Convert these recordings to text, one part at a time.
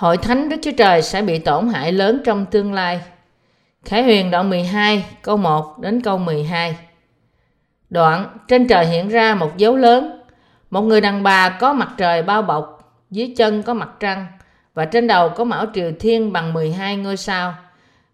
Hội thánh Đức Chúa Trời sẽ bị tổn hại lớn trong tương lai. Khải huyền đoạn 12 câu 1 đến câu 12 Đoạn trên trời hiện ra một dấu lớn. Một người đàn bà có mặt trời bao bọc Dưới chân có mặt trăng Và trên đầu có mão triều thiên bằng 12 ngôi sao.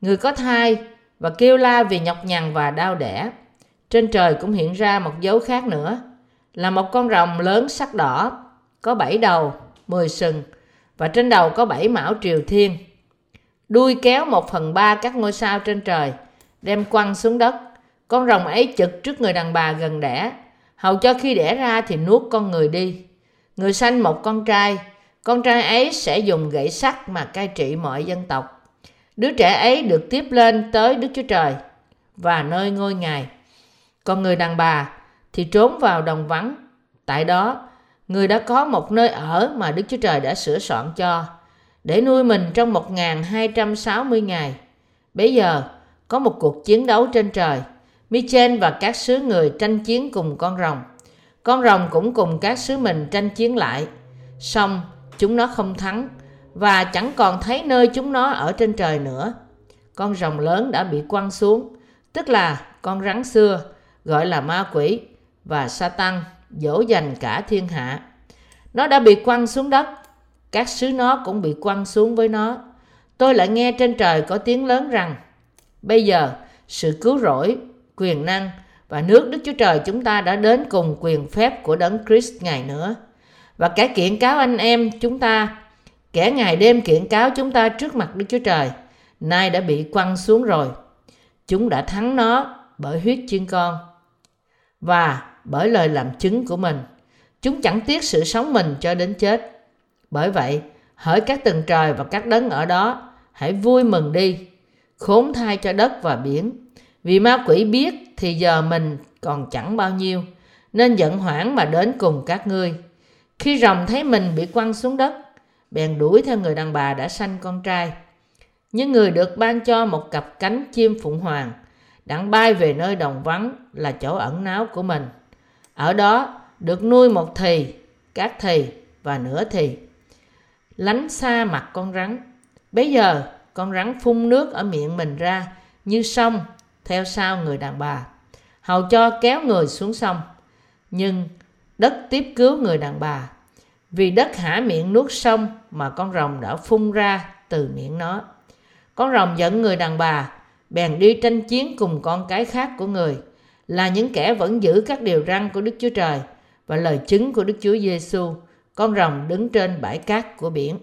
Người có thai và kêu la vì nhọc nhằn và đau đẻ. Trên trời cũng hiện ra một dấu khác nữa Là một con rồng lớn sắc đỏ Có bảy đầu, 10 sừng và trên đầu có bảy mão triều thiên đuôi kéo một phần ba các ngôi sao trên trời, đem quăng xuống đất. Con rồng ấy chực trước người đàn bà gần đẻ, hầu cho khi đẻ ra thì nuốt con người đi. Người sanh một con trai, con trai ấy sẽ dùng gậy sắt mà cai trị mọi dân tộc. Đứa trẻ ấy được tiếp lên tới Đức Chúa Trời và nơi ngôi Ngài. Còn người đàn bà thì trốn vào đồng vắng. Tại đó, người đã có một nơi ở mà Đức Chúa Trời đã sửa soạn cho để nuôi mình trong 1260 ngày. Bây giờ, có một cuộc chiến đấu trên trời. Michel và các sứ người tranh chiến cùng con rồng. Con rồng cũng cùng các sứ mình tranh chiến lại. Xong, chúng nó không thắng và chẳng còn thấy nơi chúng nó ở trên trời nữa. Con rồng lớn đã bị quăng xuống, tức là con rắn xưa, gọi là ma quỷ và sa tăng dỗ dành cả thiên hạ. Nó đã bị quăng xuống đất các sứ nó cũng bị quăng xuống với nó. Tôi lại nghe trên trời có tiếng lớn rằng, bây giờ sự cứu rỗi, quyền năng và nước Đức Chúa Trời chúng ta đã đến cùng quyền phép của Đấng Christ ngày nữa. Và kẻ kiện cáo anh em chúng ta, kẻ ngày đêm kiện cáo chúng ta trước mặt Đức Chúa Trời, nay đã bị quăng xuống rồi. Chúng đã thắng nó bởi huyết chiên con và bởi lời làm chứng của mình. Chúng chẳng tiếc sự sống mình cho đến chết. Bởi vậy, hỡi các tầng trời và các đấng ở đó, hãy vui mừng đi, khốn thai cho đất và biển. Vì ma quỷ biết thì giờ mình còn chẳng bao nhiêu, nên giận hoảng mà đến cùng các ngươi. Khi rồng thấy mình bị quăng xuống đất, bèn đuổi theo người đàn bà đã sanh con trai. Những người được ban cho một cặp cánh chim phụng hoàng, đặng bay về nơi đồng vắng là chỗ ẩn náu của mình. Ở đó được nuôi một thì, các thì và nửa thì lánh xa mặt con rắn. Bây giờ, con rắn phun nước ở miệng mình ra như sông theo sau người đàn bà, hầu cho kéo người xuống sông. Nhưng đất tiếp cứu người đàn bà, vì đất hả miệng nuốt sông mà con rồng đã phun ra từ miệng nó. Con rồng dẫn người đàn bà, bèn đi tranh chiến cùng con cái khác của người, là những kẻ vẫn giữ các điều răn của Đức Chúa Trời và lời chứng của Đức Chúa Giêsu con rồng đứng trên bãi cát của biển.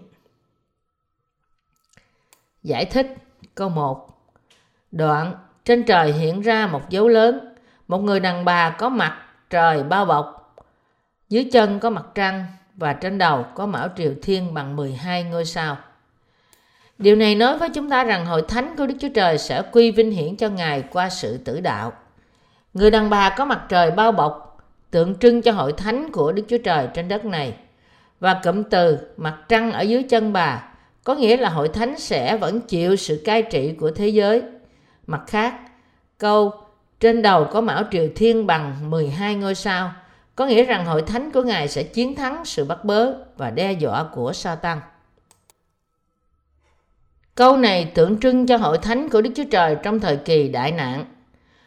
Giải thích câu 1 Đoạn trên trời hiện ra một dấu lớn, một người đàn bà có mặt trời bao bọc, dưới chân có mặt trăng và trên đầu có mão triều thiên bằng 12 ngôi sao. Điều này nói với chúng ta rằng hội thánh của Đức Chúa Trời sẽ quy vinh hiển cho Ngài qua sự tử đạo. Người đàn bà có mặt trời bao bọc, tượng trưng cho hội thánh của Đức Chúa Trời trên đất này – và cụm từ mặt trăng ở dưới chân bà có nghĩa là hội thánh sẽ vẫn chịu sự cai trị của thế giới. Mặt khác, câu trên đầu có mão triều thiên bằng 12 ngôi sao có nghĩa rằng hội thánh của Ngài sẽ chiến thắng sự bắt bớ và đe dọa của Satan. Câu này tượng trưng cho hội thánh của Đức Chúa Trời trong thời kỳ đại nạn.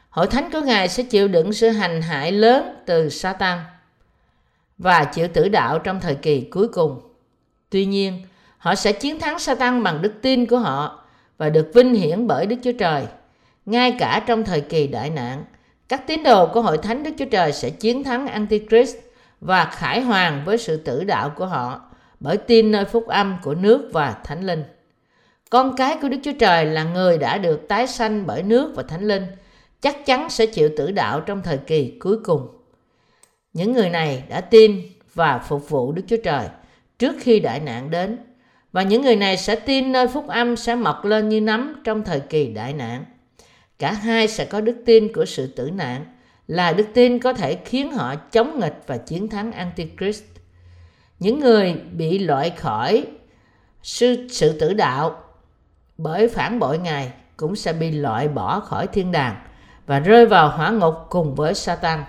Hội thánh của Ngài sẽ chịu đựng sự hành hại lớn từ Satan và chịu tử đạo trong thời kỳ cuối cùng. Tuy nhiên, họ sẽ chiến thắng Satan bằng đức tin của họ và được vinh hiển bởi Đức Chúa Trời. Ngay cả trong thời kỳ đại nạn, các tín đồ của hội thánh Đức Chúa Trời sẽ chiến thắng Antichrist và khải hoàng với sự tử đạo của họ bởi tin nơi phúc âm của nước và thánh linh. Con cái của Đức Chúa Trời là người đã được tái sanh bởi nước và thánh linh, chắc chắn sẽ chịu tử đạo trong thời kỳ cuối cùng. Những người này đã tin và phục vụ Đức Chúa Trời trước khi đại nạn đến. Và những người này sẽ tin nơi phúc âm sẽ mọc lên như nấm trong thời kỳ đại nạn. Cả hai sẽ có đức tin của sự tử nạn, là đức tin có thể khiến họ chống nghịch và chiến thắng Antichrist. Những người bị loại khỏi sự, sự tử đạo bởi phản bội Ngài cũng sẽ bị loại bỏ khỏi thiên đàng và rơi vào hỏa ngục cùng với Satan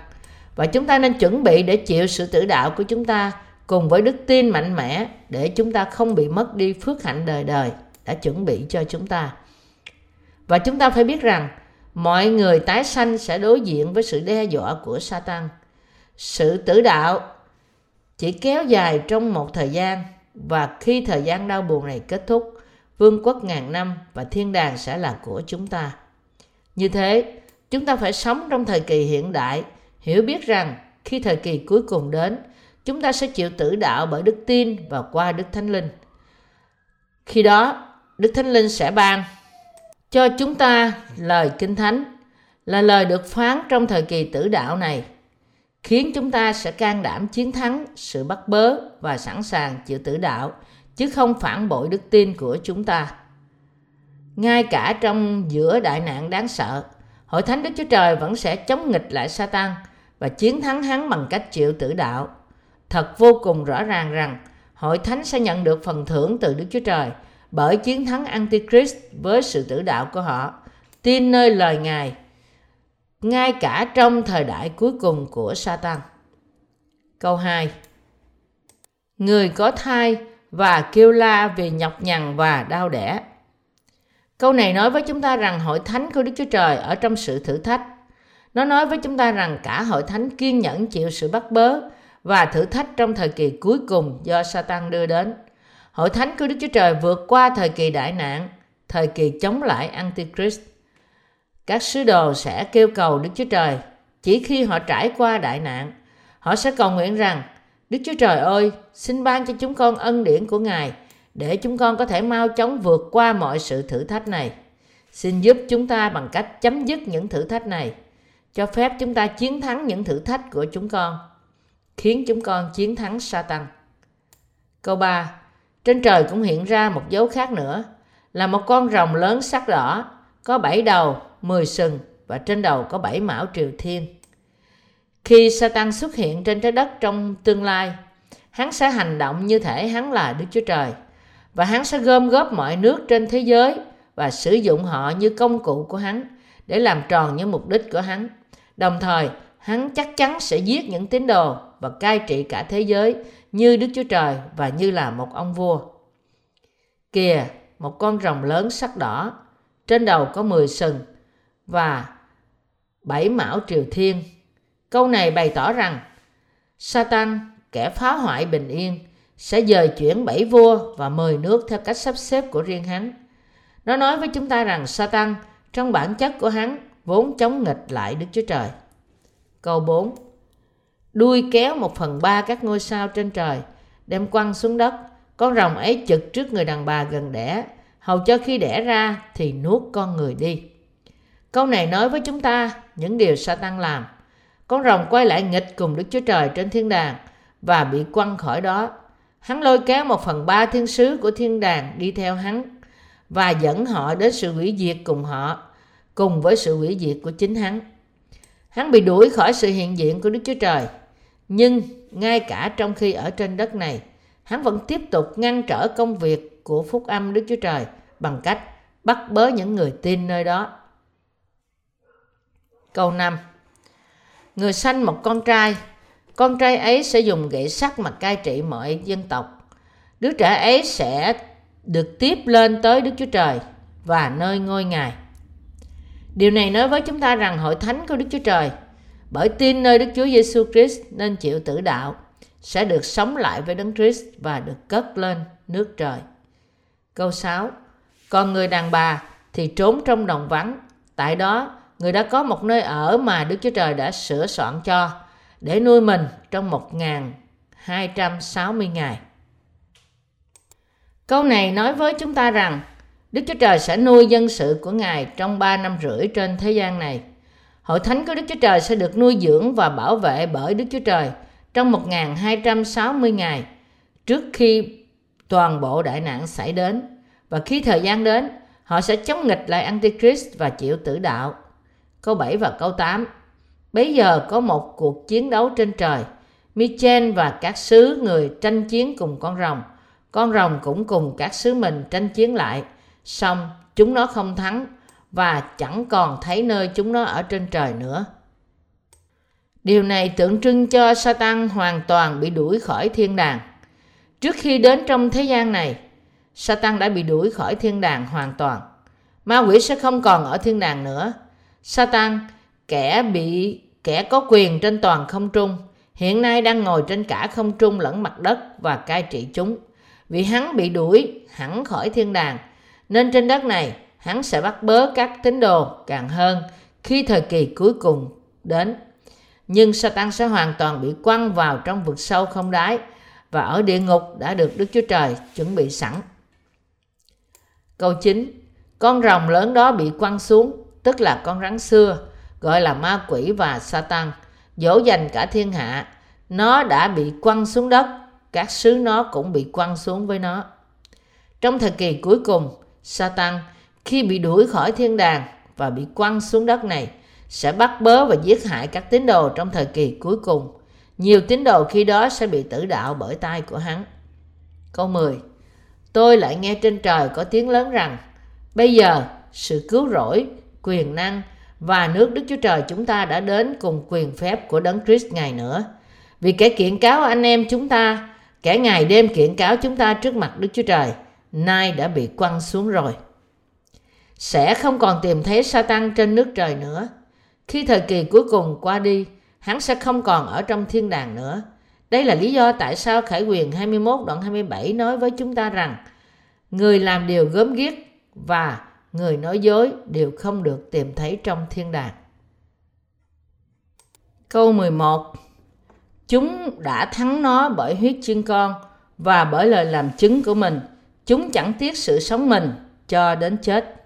và chúng ta nên chuẩn bị để chịu sự tử đạo của chúng ta cùng với đức tin mạnh mẽ để chúng ta không bị mất đi phước hạnh đời đời đã chuẩn bị cho chúng ta. Và chúng ta phải biết rằng mọi người tái sanh sẽ đối diện với sự đe dọa của Satan. Sự tử đạo chỉ kéo dài trong một thời gian và khi thời gian đau buồn này kết thúc, vương quốc ngàn năm và thiên đàng sẽ là của chúng ta. Như thế, chúng ta phải sống trong thời kỳ hiện đại, hiểu biết rằng khi thời kỳ cuối cùng đến, chúng ta sẽ chịu tử đạo bởi đức tin và qua đức thánh linh. Khi đó, đức thánh linh sẽ ban cho chúng ta lời kinh thánh là lời được phán trong thời kỳ tử đạo này khiến chúng ta sẽ can đảm chiến thắng sự bắt bớ và sẵn sàng chịu tử đạo chứ không phản bội đức tin của chúng ta. Ngay cả trong giữa đại nạn đáng sợ hội thánh đức chúa trời vẫn sẽ chống nghịch lại Satan và chiến thắng hắn bằng cách chịu tử đạo. Thật vô cùng rõ ràng rằng hội thánh sẽ nhận được phần thưởng từ đức chúa trời bởi chiến thắng Antichrist với sự tử đạo của họ, tin nơi lời Ngài, ngay cả trong thời đại cuối cùng của Satan. Câu 2 Người có thai và kêu la vì nhọc nhằn và đau đẻ. Câu này nói với chúng ta rằng hội thánh của Đức Chúa Trời ở trong sự thử thách. Nó nói với chúng ta rằng cả hội thánh kiên nhẫn chịu sự bắt bớ và thử thách trong thời kỳ cuối cùng do Satan đưa đến. Hội thánh của Đức Chúa Trời vượt qua thời kỳ đại nạn, thời kỳ chống lại Antichrist. Các sứ đồ sẽ kêu cầu Đức Chúa Trời chỉ khi họ trải qua đại nạn. Họ sẽ cầu nguyện rằng Đức Chúa Trời ơi, xin ban cho chúng con ân điển của Ngài để chúng con có thể mau chóng vượt qua mọi sự thử thách này. Xin giúp chúng ta bằng cách chấm dứt những thử thách này, cho phép chúng ta chiến thắng những thử thách của chúng con, khiến chúng con chiến thắng Satan. Câu 3. Trên trời cũng hiện ra một dấu khác nữa, là một con rồng lớn sắc đỏ, có bảy đầu, mười sừng và trên đầu có bảy mão triều thiên. Khi Satan xuất hiện trên trái đất trong tương lai, hắn sẽ hành động như thể hắn là Đức Chúa Trời và hắn sẽ gom góp mọi nước trên thế giới và sử dụng họ như công cụ của hắn để làm tròn những mục đích của hắn. Đồng thời, hắn chắc chắn sẽ giết những tín đồ và cai trị cả thế giới như Đức Chúa Trời và như là một ông vua. Kìa, một con rồng lớn sắc đỏ, trên đầu có 10 sừng và bảy mão triều thiên. Câu này bày tỏ rằng Satan, kẻ phá hoại bình yên, sẽ dời chuyển bảy vua và mười nước theo cách sắp xếp của riêng hắn. Nó nói với chúng ta rằng Satan trong bản chất của hắn vốn chống nghịch lại Đức Chúa Trời. Câu 4 đuôi kéo một phần ba các ngôi sao trên trời, đem quăng xuống đất. Con rồng ấy chực trước người đàn bà gần đẻ, hầu cho khi đẻ ra thì nuốt con người đi. Câu này nói với chúng ta những điều Satan làm. Con rồng quay lại nghịch cùng Đức Chúa Trời trên thiên đàng và bị quăng khỏi đó. Hắn lôi kéo một phần ba thiên sứ của thiên đàng đi theo hắn và dẫn họ đến sự hủy diệt cùng họ, cùng với sự hủy diệt của chính hắn. Hắn bị đuổi khỏi sự hiện diện của Đức Chúa Trời nhưng ngay cả trong khi ở trên đất này, hắn vẫn tiếp tục ngăn trở công việc của phúc âm Đức Chúa Trời bằng cách bắt bớ những người tin nơi đó. Câu 5 Người sanh một con trai, con trai ấy sẽ dùng gậy sắt mà cai trị mọi dân tộc. Đứa trẻ ấy sẽ được tiếp lên tới Đức Chúa Trời và nơi ngôi Ngài. Điều này nói với chúng ta rằng hội thánh của Đức Chúa Trời – bởi tin nơi Đức Chúa Giêsu Christ nên chịu tử đạo, sẽ được sống lại với Đấng Christ và được cất lên nước trời. Câu 6. Còn người đàn bà thì trốn trong đồng vắng. Tại đó, người đã có một nơi ở mà Đức Chúa Trời đã sửa soạn cho để nuôi mình trong 1.260 ngày. Câu này nói với chúng ta rằng Đức Chúa Trời sẽ nuôi dân sự của Ngài trong 3 năm rưỡi trên thế gian này – Hội thánh của Đức Chúa Trời sẽ được nuôi dưỡng và bảo vệ bởi Đức Chúa Trời trong 1260 ngày trước khi toàn bộ đại nạn xảy đến. Và khi thời gian đến, họ sẽ chống nghịch lại Antichrist và chịu tử đạo. Câu 7 và câu 8 Bây giờ có một cuộc chiến đấu trên trời. Michel và các sứ người tranh chiến cùng con rồng. Con rồng cũng cùng các sứ mình tranh chiến lại. Xong, chúng nó không thắng và chẳng còn thấy nơi chúng nó ở trên trời nữa. Điều này tượng trưng cho Satan hoàn toàn bị đuổi khỏi thiên đàng. Trước khi đến trong thế gian này, Satan đã bị đuổi khỏi thiên đàng hoàn toàn. Ma quỷ sẽ không còn ở thiên đàng nữa. Satan, kẻ bị kẻ có quyền trên toàn không trung, hiện nay đang ngồi trên cả không trung lẫn mặt đất và cai trị chúng. Vì hắn bị đuổi hẳn khỏi thiên đàng, nên trên đất này hắn sẽ bắt bớ các tín đồ càng hơn khi thời kỳ cuối cùng đến. Nhưng Satan sẽ hoàn toàn bị quăng vào trong vực sâu không đáy và ở địa ngục đã được Đức Chúa Trời chuẩn bị sẵn. Câu 9. Con rồng lớn đó bị quăng xuống, tức là con rắn xưa, gọi là ma quỷ và Satan, dỗ dành cả thiên hạ. Nó đã bị quăng xuống đất, các sứ nó cũng bị quăng xuống với nó. Trong thời kỳ cuối cùng, Satan khi bị đuổi khỏi thiên đàng và bị quăng xuống đất này sẽ bắt bớ và giết hại các tín đồ trong thời kỳ cuối cùng. Nhiều tín đồ khi đó sẽ bị tử đạo bởi tay của hắn. Câu 10 Tôi lại nghe trên trời có tiếng lớn rằng Bây giờ sự cứu rỗi, quyền năng và nước Đức Chúa Trời chúng ta đã đến cùng quyền phép của Đấng Christ ngày nữa. Vì kẻ kiện cáo anh em chúng ta, kẻ ngày đêm kiện cáo chúng ta trước mặt Đức Chúa Trời, nay đã bị quăng xuống rồi. Sẽ không còn tìm thấy Satan trên nước trời nữa. Khi thời kỳ cuối cùng qua đi, hắn sẽ không còn ở trong thiên đàng nữa. Đây là lý do tại sao Khải quyền 21 đoạn 27 nói với chúng ta rằng người làm điều gớm ghiếc và người nói dối đều không được tìm thấy trong thiên đàng. Câu 11 Chúng đã thắng nó bởi huyết chiên con và bởi lời làm chứng của mình. Chúng chẳng tiếc sự sống mình cho đến chết.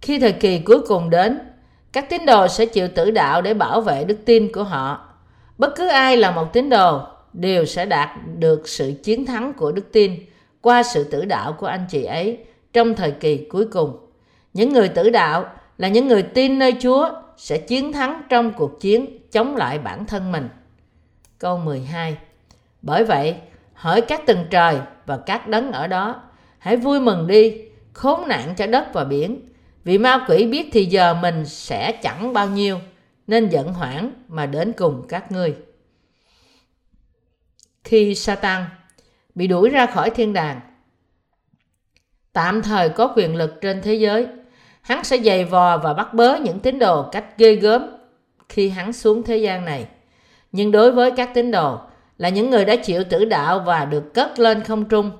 Khi thời kỳ cuối cùng đến, các tín đồ sẽ chịu tử đạo để bảo vệ đức tin của họ. Bất cứ ai là một tín đồ đều sẽ đạt được sự chiến thắng của đức tin qua sự tử đạo của anh chị ấy trong thời kỳ cuối cùng. Những người tử đạo là những người tin nơi Chúa sẽ chiến thắng trong cuộc chiến chống lại bản thân mình. Câu 12 Bởi vậy, hỏi các tầng trời và các đấng ở đó, hãy vui mừng đi, khốn nạn cho đất và biển, vì ma quỷ biết thì giờ mình sẽ chẳng bao nhiêu, nên giận hoảng mà đến cùng các ngươi. Khi Satan bị đuổi ra khỏi thiên đàng, tạm thời có quyền lực trên thế giới, hắn sẽ giày vò và bắt bớ những tín đồ cách ghê gớm khi hắn xuống thế gian này. Nhưng đối với các tín đồ là những người đã chịu tử đạo và được cất lên không trung,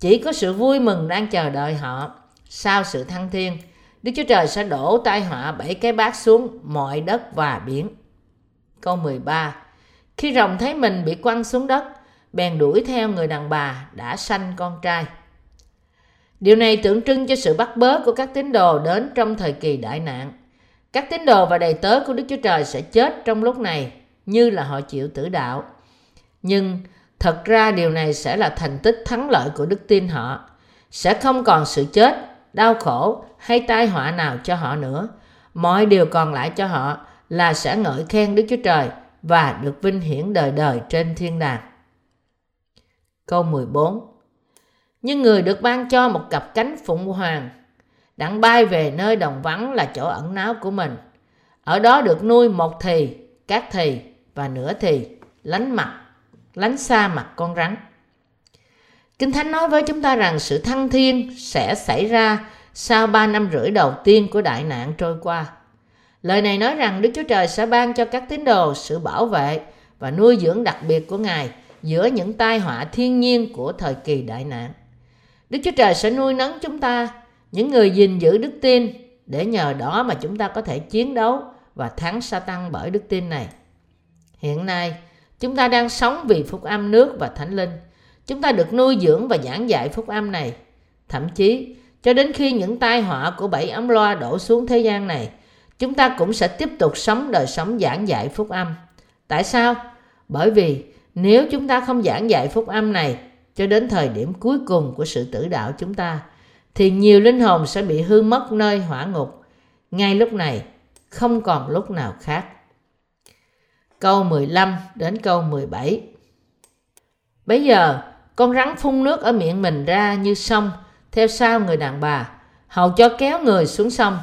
chỉ có sự vui mừng đang chờ đợi họ sau sự thăng thiên Đức Chúa Trời sẽ đổ tai họa bảy cái bát xuống mọi đất và biển. Câu 13 Khi rồng thấy mình bị quăng xuống đất, bèn đuổi theo người đàn bà đã sanh con trai. Điều này tượng trưng cho sự bắt bớ của các tín đồ đến trong thời kỳ đại nạn. Các tín đồ và đầy tớ của Đức Chúa Trời sẽ chết trong lúc này, như là họ chịu tử đạo. Nhưng thật ra điều này sẽ là thành tích thắng lợi của đức tin họ. Sẽ không còn sự chết, đau khổ hay tai họa nào cho họ nữa. Mọi điều còn lại cho họ là sẽ ngợi khen Đức Chúa Trời và được vinh hiển đời đời trên thiên đàng. Câu 14 nhưng người được ban cho một cặp cánh phụng hoàng, đặng bay về nơi đồng vắng là chỗ ẩn náu của mình. Ở đó được nuôi một thì, các thì và nửa thì, lánh mặt, lánh xa mặt con rắn. Kinh Thánh nói với chúng ta rằng sự thăng thiên sẽ xảy ra sau ba năm rưỡi đầu tiên của đại nạn trôi qua. Lời này nói rằng Đức Chúa Trời sẽ ban cho các tín đồ sự bảo vệ và nuôi dưỡng đặc biệt của Ngài giữa những tai họa thiên nhiên của thời kỳ đại nạn. Đức Chúa Trời sẽ nuôi nấng chúng ta, những người gìn giữ đức tin, để nhờ đó mà chúng ta có thể chiến đấu và thắng Satan bởi đức tin này. Hiện nay, chúng ta đang sống vì phúc âm nước và thánh linh – Chúng ta được nuôi dưỡng và giảng dạy phúc âm này. Thậm chí, cho đến khi những tai họa của bảy ấm loa đổ xuống thế gian này, chúng ta cũng sẽ tiếp tục sống đời sống giảng dạy phúc âm. Tại sao? Bởi vì nếu chúng ta không giảng dạy phúc âm này cho đến thời điểm cuối cùng của sự tử đạo chúng ta, thì nhiều linh hồn sẽ bị hư mất nơi hỏa ngục. Ngay lúc này, không còn lúc nào khác. Câu 15 đến câu 17 Bây giờ, con rắn phun nước ở miệng mình ra như sông, theo sau người đàn bà, hầu cho kéo người xuống sông.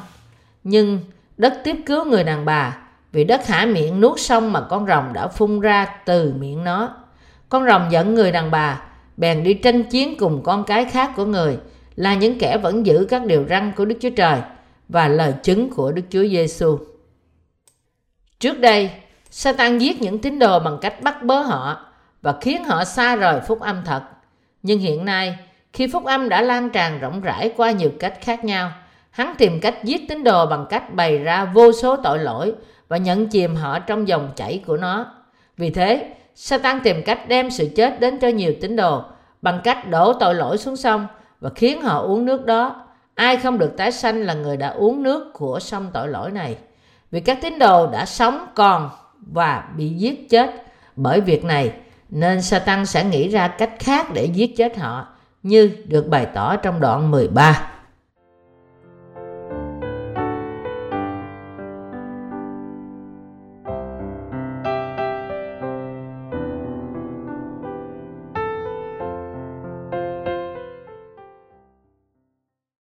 Nhưng đất tiếp cứu người đàn bà, vì đất hả miệng nuốt sông mà con rồng đã phun ra từ miệng nó. Con rồng dẫn người đàn bà bèn đi tranh chiến cùng con cái khác của người là những kẻ vẫn giữ các điều răn của Đức Chúa Trời và lời chứng của Đức Chúa Giêsu. Trước đây, Satan giết những tín đồ bằng cách bắt bớ họ và khiến họ xa rời phúc âm thật. Nhưng hiện nay, khi phúc âm đã lan tràn rộng rãi qua nhiều cách khác nhau, hắn tìm cách giết tín đồ bằng cách bày ra vô số tội lỗi và nhận chìm họ trong dòng chảy của nó. Vì thế, Satan tìm cách đem sự chết đến cho nhiều tín đồ, bằng cách đổ tội lỗi xuống sông và khiến họ uống nước đó. Ai không được tái sanh là người đã uống nước của sông tội lỗi này. Vì các tín đồ đã sống còn và bị giết chết bởi việc này, nên Satan sẽ nghĩ ra cách khác để giết chết họ, như được bày tỏ trong đoạn 13.